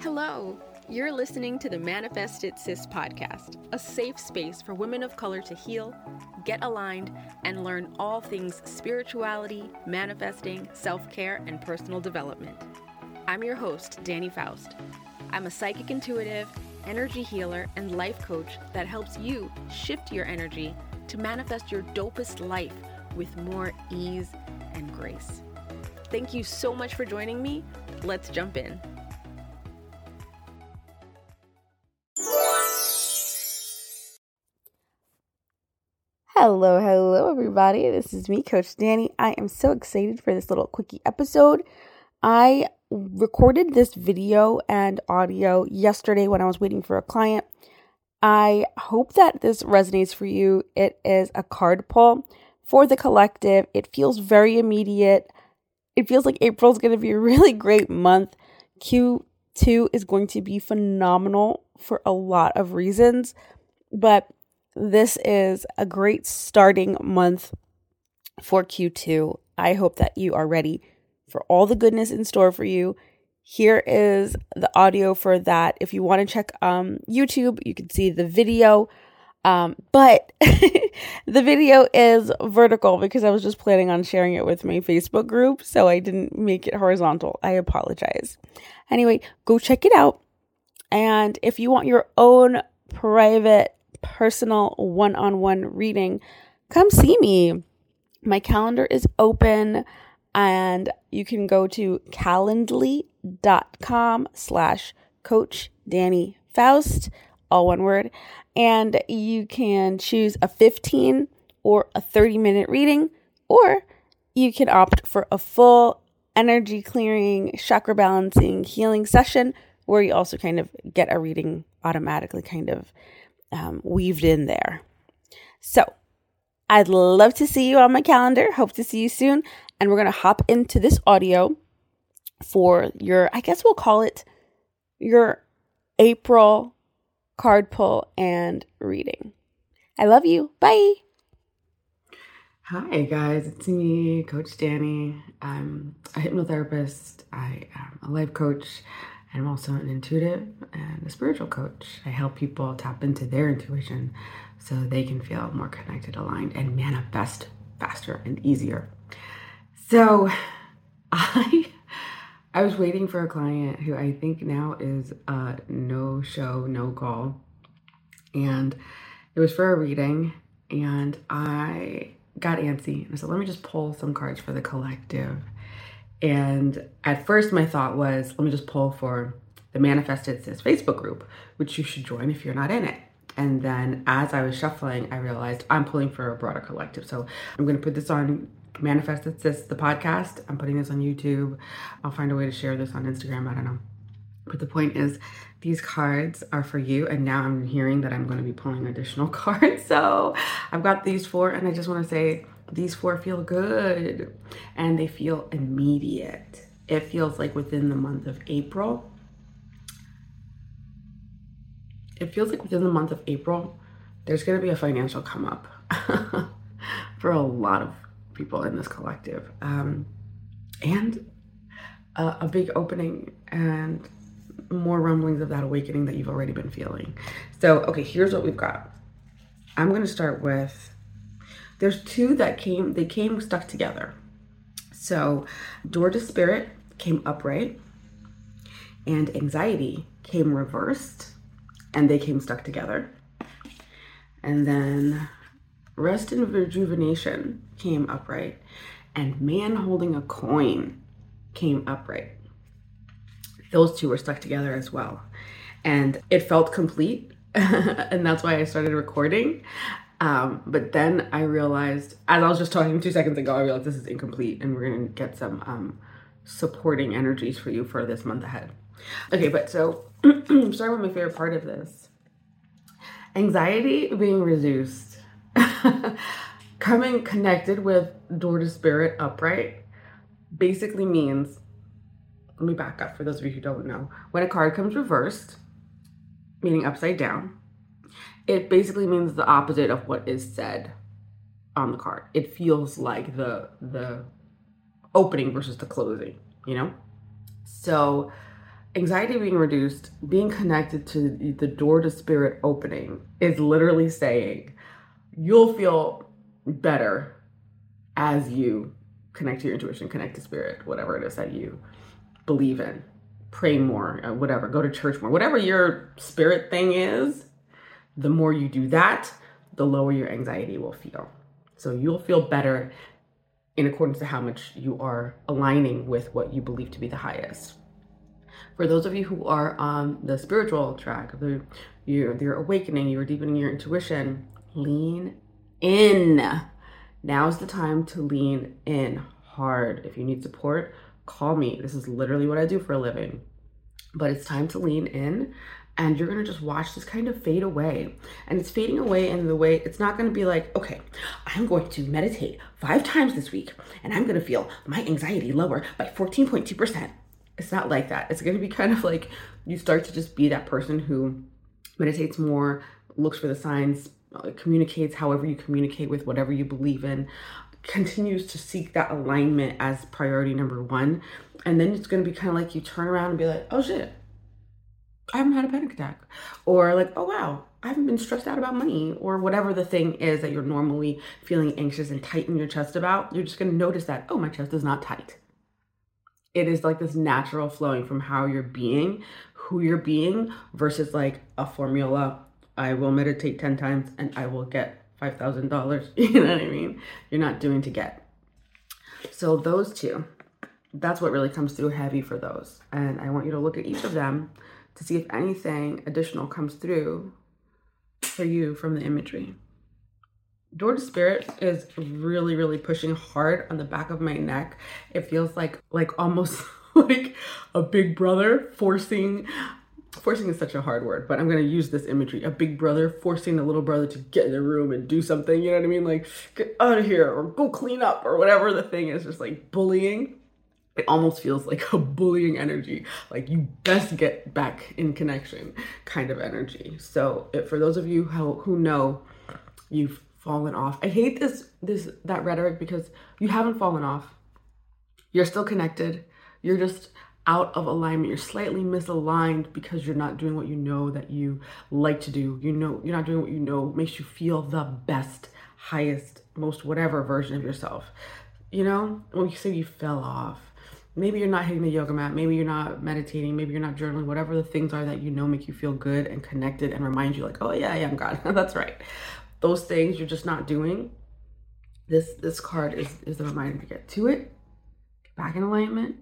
Hello, you're listening to the Manifest It Sis podcast, a safe space for women of color to heal, get aligned, and learn all things spirituality, manifesting, self care, and personal development. I'm your host, Dani Faust. I'm a psychic intuitive, energy healer, and life coach that helps you shift your energy to manifest your dopest life with more ease and grace. Thank you so much for joining me. Let's jump in. Hello, hello, everybody. This is me, Coach Dani. I am so excited for this little quickie episode. I recorded this video and audio yesterday when I was waiting for a client. I hope that this resonates for you. It is a card pull for the collective. It feels very immediate. It feels like April is going to be a really great month. Q2 is going to be phenomenal for a lot of reasons, but this is a great starting month for Q2. I hope that you are ready for all the goodness in store for you. Here is the audio for that. If you want to check um, YouTube, you can see the video. Um, but the video is vertical because I was just planning on sharing it with my Facebook group, so I didn't make it horizontal. I apologize. Anyway, go check it out. And if you want your own private personal one on one reading, come see me. My calendar is open and you can go to calendly.com slash coach Dani Faust, all one word, and you can choose a 15 or a 30 minute reading, or you can opt for a full energy clearing, chakra balancing, healing session where you also kind of get a reading automatically kind of um, weaved in there. So I'd love to see you on my calendar. Hope to see you soon. And we're going to hop into this audio for your, I guess we'll call it your April card pull and reading. I love you. Bye. Hi, guys. It's me, Coach Dani. I'm a hypnotherapist, I am a life coach I'm also an intuitive and a spiritual coach. I help people tap into their intuition so they can feel more connected, aligned, and manifest faster and easier. So I I was waiting for a client who I think now is a no show, no call. And it was for a reading and I got antsy and I said, let me just pull some cards for the collective and at first, my thought was, let me just pull for the Manifest It Sis Facebook group, which you should join if you're not in it. And then as I was shuffling, I realized I'm pulling for a broader collective. So I'm going to put this on Manifest It Sis, the podcast. I'm putting this on YouTube. I'll find a way to share this on Instagram. I don't know. But the point is, these cards are for you. And now I'm hearing that I'm going to be pulling additional cards. So I've got these four, and I just want to say these four feel good and they feel immediate. It feels like within the month of April. It feels like within the month of April, there's going to be a financial come up for a lot of people in this collective. Um, and a, a big opening and more rumblings of that awakening that you've already been feeling. So, okay, here's what we've got. I'm going to start with there's two that came, they came stuck together. So, door to spirit came upright, and anxiety came reversed, and they came stuck together. And then rest and rejuvenation came upright, and man holding a coin came upright. Those two were stuck together as well. And it felt complete. and that's why I started recording. Um, but then I realized, as I was just talking two seconds ago, I realized this is incomplete and we're going to get some um, supporting energies for you for this month ahead. Okay, but so I'm starting with my favorite part of this anxiety being reduced, coming connected with door to spirit upright basically means let me back up for those of you who don't know. When a card comes reversed, meaning upside down, it basically means the opposite of what is said on the card. It feels like the the opening versus the closing, you know? So anxiety being reduced, being connected to the door to spirit opening is literally saying you'll feel better as you connect to your intuition, connect to spirit, whatever it is that you believe in. Pray more, uh, whatever, go to church more, whatever your spirit thing is, the more you do that, the lower your anxiety will feel. So you'll feel better in accordance to how much you are aligning with what you believe to be the highest. For those of you who are on the spiritual track, the you're, awakening, you're deepening your intuition, lean in. Now's the time to lean in hard. If you need support, call me. This is literally what I do for a living. But it's time to lean in and you're gonna just watch this kind of fade away. And it's fading away in the way it's not gonna be like, okay, I'm going to meditate five times this week and I'm gonna feel my anxiety lower by 14.2%. It's not like that. It's gonna be kind of like you start to just be that person who meditates more, looks for the signs, uh, communicates however you communicate with whatever you believe in, continues to seek that alignment as priority number one. And then it's to be kind of like you turn around and be like, oh shit, I haven't had a panic attack. Or like, oh wow, I haven't been stressed out about money or whatever the thing is that you're normally feeling anxious and tight in your chest about. You're just going to notice that, oh, my chest is not tight. It is like this natural flowing from how you're being, who you're being, versus like a formula. I will meditate 10 times and I will get $5,000. You know what I mean? You're not doing to get. So, those two, that's what really comes through heavy for those. And I want you to look at each of them to see if anything additional comes through for you from the imagery. Door to Spirit is really, really pushing hard on the back of my neck. It feels like like almost like a big brother forcing forcing is such a hard word, but I'm gonna use this imagery. A big brother forcing a little brother to get in the room and do something, you know what I mean? Like get out of here or go clean up or whatever the thing is, just like bullying. It almost feels like a bullying energy, like you best get back in connection kind of energy. So it, for those of you who, who know you've fallen off, I hate this this that rhetoric because you haven't fallen off. You're still connected. You're just out of alignment. You're slightly misaligned because you're not doing what you know that you like to do. You know, you're not doing what you know makes you feel the best, highest, most whatever version of yourself. You know, when you say you fell off, maybe you're not hitting the yoga mat, maybe you're not meditating, maybe you're not journaling, whatever the things are that you know make you feel good and connected and remind you, like, oh yeah, I am God. That's right. Those things you're just not doing. This this card is is the reminder to get to it, get back in alignment,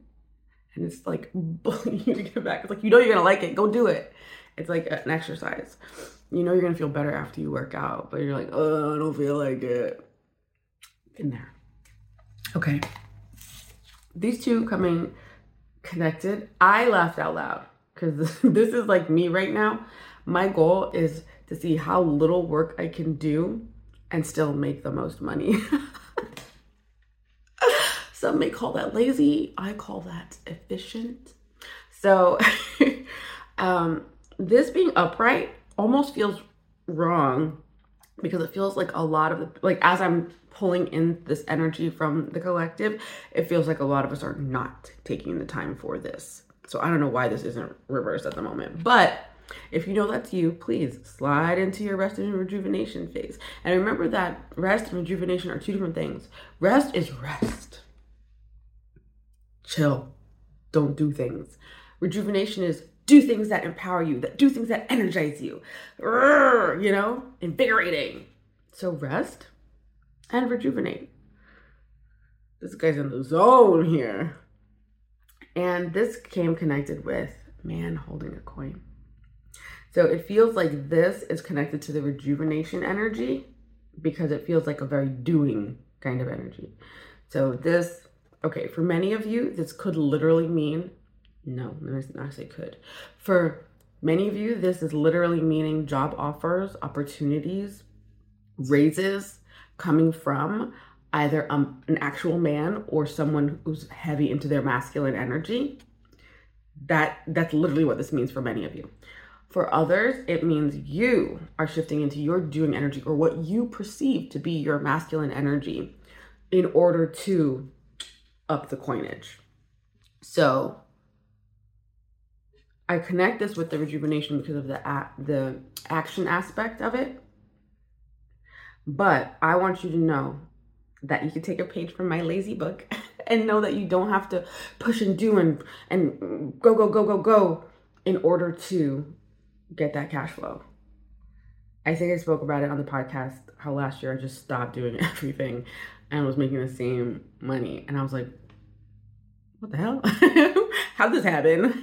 and it's like you to get back. It's like you know you're gonna like it, go do it. It's like an exercise. You know you're gonna feel better after you work out, but you're like, oh, I don't feel like it. In there. Okay. These two coming connected. I laughed out loud because this is like me right now. My goal is to see how little work I can do and still make the most money. Some may call that lazy. I call that efficient. So, um, this being upright almost feels wrong because it feels like a lot of like, as I'm pulling in this energy from the collective, it feels like a lot of us are not taking the time for this. So, I don't know why this isn't reversed at the moment, but if you know that's you, please slide into your rest and rejuvenation phase. And remember that rest and rejuvenation are two different things. Rest is rest chill. Don't do things. Rejuvenation is do things that empower you, that do things that energize you. You know, invigorating. So rest and rejuvenate. This guy's in the zone here. And this came connected with man holding a coin. So it feels like this is connected to the rejuvenation energy because it feels like a very doing kind of energy. So this Okay, for many of you, this could literally mean no, me say could. For many of you, this is literally meaning job offers, opportunities, raises coming from either um, an actual man or someone who's heavy into their masculine energy. That that's literally what this means for many of you. For others, it means you are shifting into your doing energy or what you perceive to be your masculine energy in order to up the coinage. So I connect this with the rejuvenation because of the the action aspect of it. But I want you to know that you can take a page from my lazy book and know that you don't have to push and do and and go go go go go in order to get that cash flow. I think I spoke about it on the podcast how last year I just stopped doing everything and was making the same money and I was like what the hell? How'd this happen?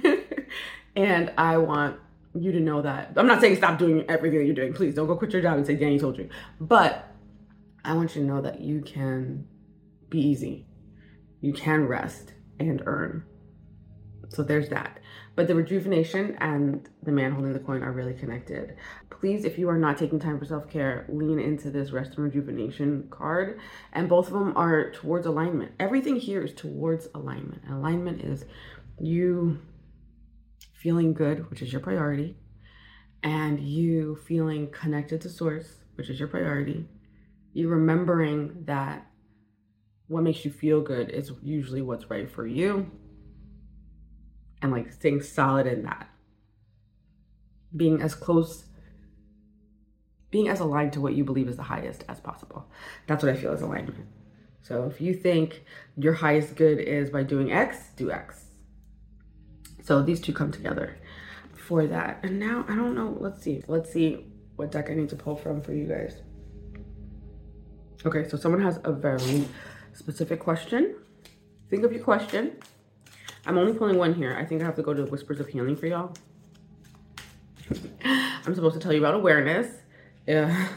And I want you to know that I'm not saying stop doing everything you're doing. Please don't go quit your job and say Dani told you. But I want you to know that you can be easy. You can rest and earn. So there's that. But the rejuvenation and the man holding the coin are really connected. Please, if you are not taking time for self care, lean into this rest and rejuvenation card. And both of them are towards alignment. Everything here is towards alignment. Alignment is you feeling good, which is your priority, and you feeling connected to source, which is your priority, you remembering that what makes you feel good is usually what's right for you and like staying solid in that. Being as close being as aligned to what you believe is the highest as possible. That's what i feel is alignment. So if you think your highest good is by doing x do x so these two come together for that and now i don't know let's see let's see what deck i need to pull from for you guys Okay, so someone has a very specific question. Think of your question. I'm only pulling one here. I think I have to go to Whispers of Healing for y'all. I'm supposed to tell you about awareness. Yeah.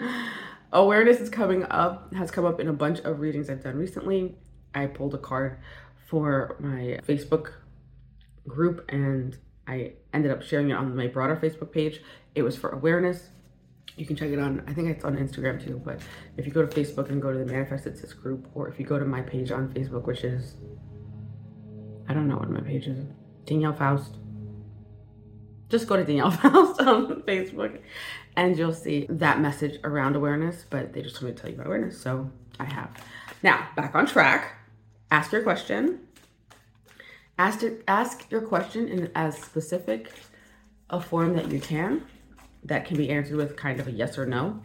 awareness is coming up, has come up in a bunch of readings I've done recently. I pulled a card for my Facebook group and I ended up sharing it on my broader Facebook page. It was for awareness. You can check it on i think it's on instagram too but if you go to facebook and go to the manifest it sis group or if you go to my page on facebook which is i don't know what my page is danielle faust. Just go to danielle faust on facebook and you'll see that message around awareness but they just told me to tell you about awareness so i have. Now back on track. Ask your question ask, ask your question in as specific a form that you can that can be answered with kind of a yes or no,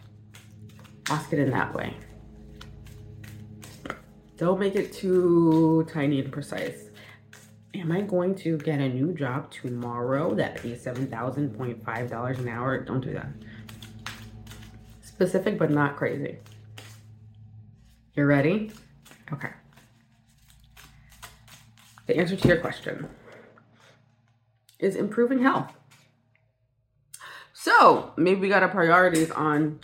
ask it in that way. Don't make it too tiny and precise. Am I going to get a new job tomorrow that pays $7,000.5 an hour? Don't do that. Specific, but not crazy. You're ready? Okay. The answer to your question is improving health. So maybe we got our priorities on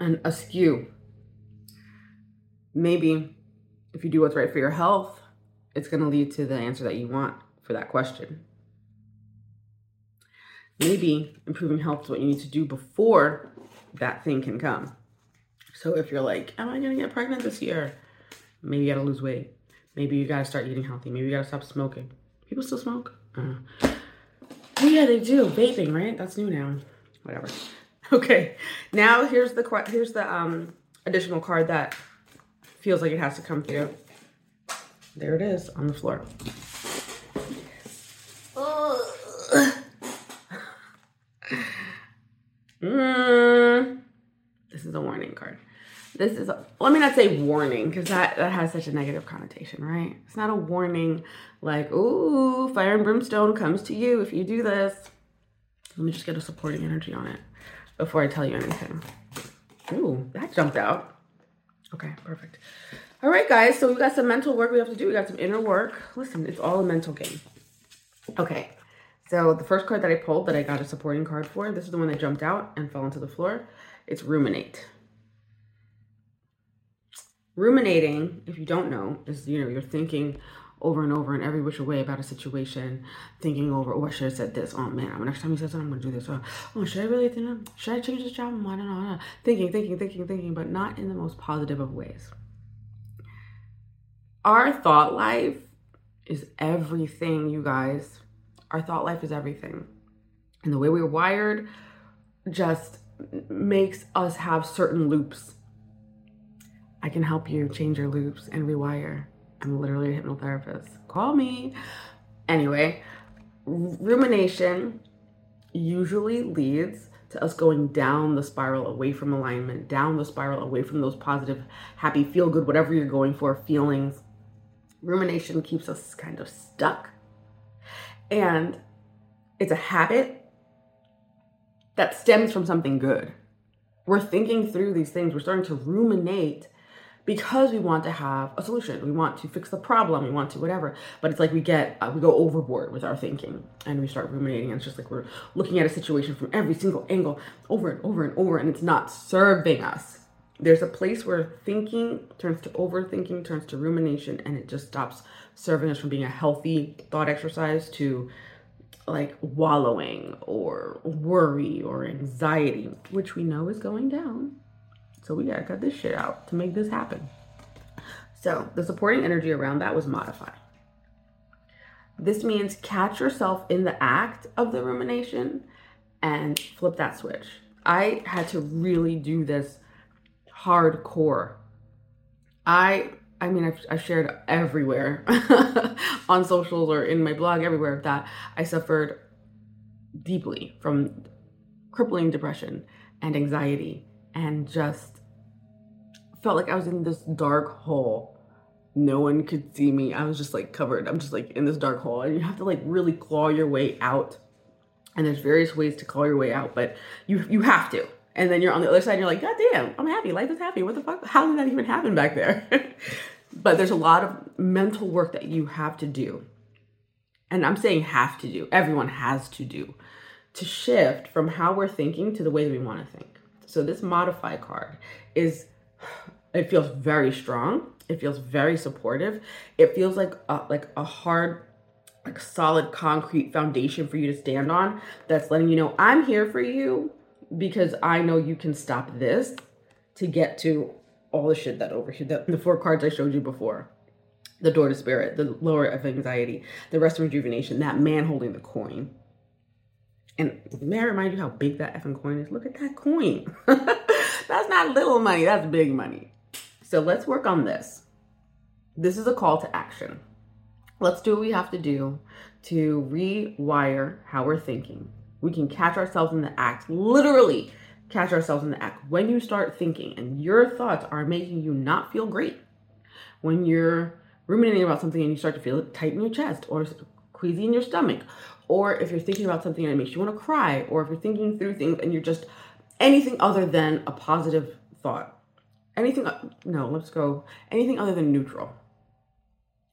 and askew. Maybe if you do what's right for your health, it's going to lead to the answer that you want for that question. Maybe improving health is what you need to do before that thing can come. So if you're like, am I going to get pregnant this year? Maybe you got to lose weight. Maybe you got to start eating healthy. Maybe you got to stop smoking. People still smoke. Uh, Oh yeah, they do vaping, right? That's new now. Whatever. Okay, now here's the here's the um additional card that feels like it has to come through. There it is on the floor. Mm, this is a warning card. This is, let me not say warning because that, that has such a negative connotation, right? It's not a warning like, ooh, fire and brimstone comes to you if you do this. Let me just get a supporting energy on it before I tell you anything. Ooh, that jumped out. Okay, perfect. All right, guys, so we got some mental work we have to do. We got some inner work. Listen, it's all a mental game. Okay, so the first card that I pulled that I got a supporting card for, this is the one that jumped out and fell into the floor. It's ruminate ruminating, if you don't know, is you know, you're thinking over and over in every which way about a situation, thinking over, oh, I should have said this. Oh man, next time he says something, I'm gonna do this. oh, should I really think? Should I change this job? I don't know. Thinking, thinking, thinking, thinking, but not in the most positive of ways. Our thought life is everything, you guys. Our thought life is everything. And the way we're wired just makes us have certain loops I can help you change your loops and rewire. I'm literally a hypnotherapist. Call me. Anyway, rumination usually leads to us going down the spiral away from alignment, down the spiral away from those positive, happy, feel good, whatever you're going for feelings. Rumination keeps us kind of stuck. And it's a habit that stems from something good. We're thinking through these things, we're starting to ruminate because we want to have a solution. We want to fix the problem. We want to whatever. But it's like we get uh, we go overboard with our thinking and we start ruminating. And it's just like we're looking at a situation from every single angle over and over and over, and it's not serving us. There's a place where thinking turns to overthinking, turns to rumination, and it just stops serving us from being a healthy thought exercise to like wallowing or worry or anxiety, which we know is going down so we gotta cut this shit out to make this happen. So the supporting energy around that was modify. This means catch yourself in the act of the rumination and flip that switch. I had to really do this hardcore. I I mean I've, I've shared everywhere on socials or in my blog everywhere that I suffered deeply from crippling depression and anxiety and just felt like I was in this dark hole. No one could see me. I was just like covered. I'm just like in this dark hole. And you have to like really claw your way out. And there's various ways to claw your way out, but you you have to. And then you're on the other side and you're like, God damn, I'm happy. Life is happy. What the fuck? How did that even happen back there? but there's a lot of mental work that you have to do. And I'm saying have to do. Everyone has to do to shift from how we're thinking to the way that we want to think. So this modify card is it feels very strong. It feels very supportive. It feels like a, like a hard like solid concrete foundation for you to stand on that's letting you know I'm here for you because I know you can stop this to get to all the shit that over here the, the four cards I showed you before. The door to spirit, the lower of anxiety, the rest of rejuvenation, that man holding the coin. And may I remind you how big that effing coin is? Look at that coin. that's not little money, that's big money. So let's work on this. This is a call to action. Let's do what we have to do to rewire how we're thinking. We can catch ourselves in the act, literally catch ourselves in the act. When you start thinking and your thoughts are making you not feel great, when you're ruminating about something and you start to feel it tight in your chest or queasy in your stomach, or if you're thinking about something and it makes you want to cry, or if you're thinking through things and you're just anything other than a positive thought anything, no, let's go anything other than neutral.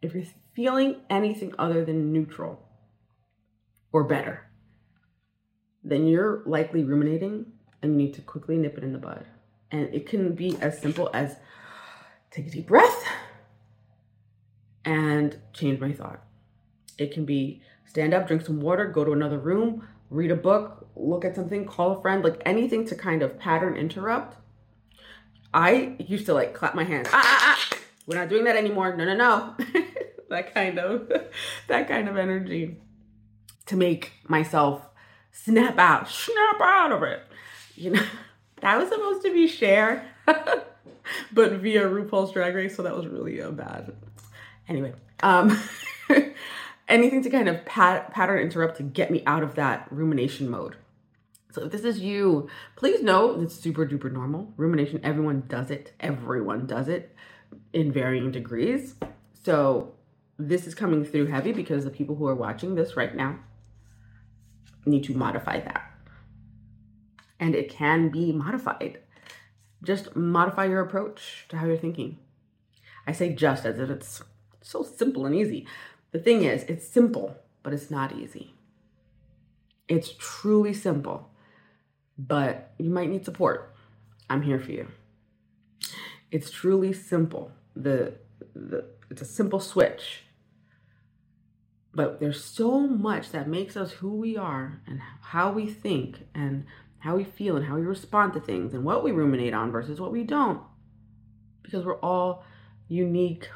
If you're feeling anything other than neutral or better, then you're likely ruminating and you need to quickly nip it in the bud. And it can be as simple as take a deep breath and change my thought. It can be stand up, drink some water, go to another room, read a book, look at something, call a friend, like anything to kind of pattern interrupt I used to like clap my hands. Ah, ah, ah. We're not doing that anymore. No, no, no. that kind of that kind of energy to make myself snap out, snap out of it. You know, that was supposed to be Cher, but via RuPaul's Drag Race, so that was really uh, bad. Anyway, um, anything to kind of pat- pattern interrupt to get me out of that rumination mode. So if this is you, please know it's super duper normal. Rumination, everyone does it. Everyone does it in varying degrees. So this is coming through heavy because the people who are watching this right now need to modify that. And it can be modified. Just modify your approach to how you're thinking. I say just as if it's so simple and easy. The thing is, it's simple, but it's not easy. It's truly simple but you might need support. I'm here for you. It's truly simple. The, the it's a simple switch. But there's so much that makes us who we are and how we think and how we feel and how we respond to things and what we ruminate on versus what we don't. Because we're all unique,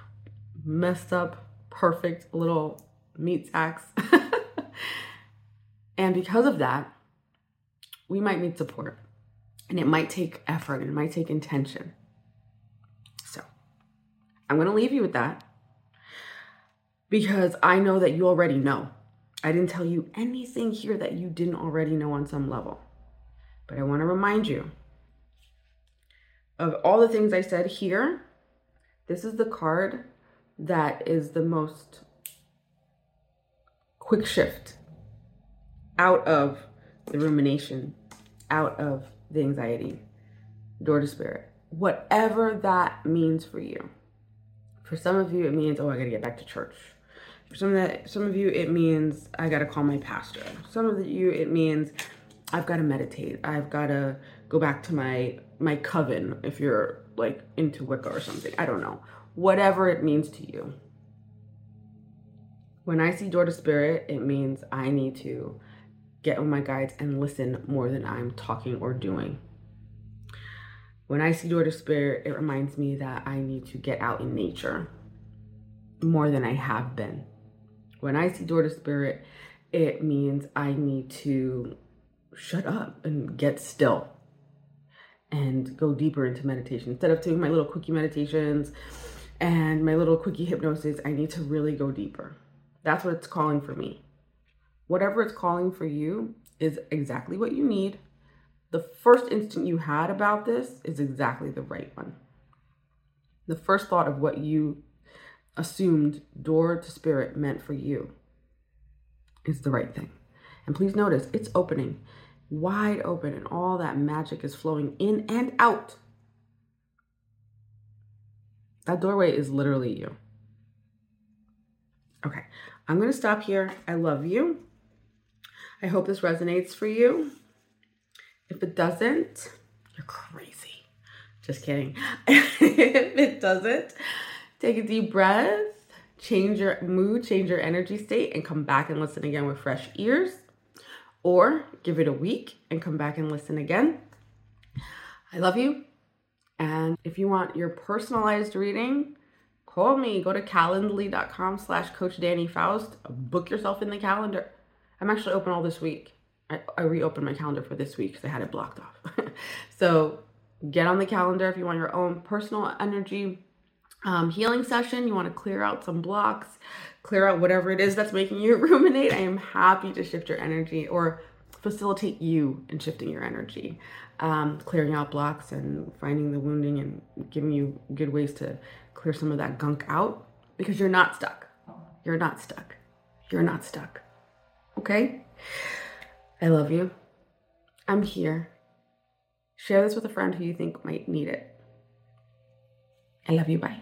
messed up, perfect little meat sacks. and because of that, we might need support. And it might take effort, and it might take intention. So I'm going to leave you with that. because I know that you already know. I didn't tell you anything here that you didn't already know on some level. But I want to remind you of all the things I said here. This is the card that is the most quick shift out of the rumination, out of the anxiety, door to spirit, whatever that means for you. For some of you, it means, oh, I gotta get back to church. For some of that, some of you, it means I gotta call my pastor. Some of you, it means I've gotta meditate. I've gotta go back to my my coven if you're like into Wicca or something. I don't know. Whatever it means to you. When I see door to spirit, it means I need to get with my guides and listen more than I'm talking or doing. When I see door to spirit, it reminds me that I need to get out in nature more than I have been. When I see door to spirit, it means I need to shut up and get still and go deeper into meditation. Instead of doing my little quickie meditations and my little quickie hypnosis, I need to really go deeper. That's what it's calling for me. Whatever it's calling for you is exactly what you need. The first instinct you had about this is exactly the right one. The first thought of what you assumed door to spirit meant for you is the right thing. And please notice it's opening wide open and all that magic is flowing in and out. That doorway is literally you. Okay, I'm to stop here. I love you. I hope this resonates for you. If it doesn't, you're crazy. Just kidding. if it doesn't, take a deep breath, change your mood, change your energy state, and come back and listen again with fresh ears. Or give it a week and come back and listen again. I love you. And if you want your personalized reading, call me. Go to calendly.com slash Coach Dani Faust. Book yourself in the calendar. I'm actually open all this week. I, I reopened my calendar for this week because I had it blocked off. so get on the calendar if you want your own personal energy um, healing session. You want to clear out some blocks, clear out whatever it is that's making you ruminate. I am happy to shift your energy or facilitate you in shifting your energy, um, clearing out blocks and finding the wounding and giving you good ways to clear some of that gunk out because you're not stuck. You're not stuck. You're not stuck. Okay? I love you. I'm here. Share this with a friend who you think might need it. I love you. Bye.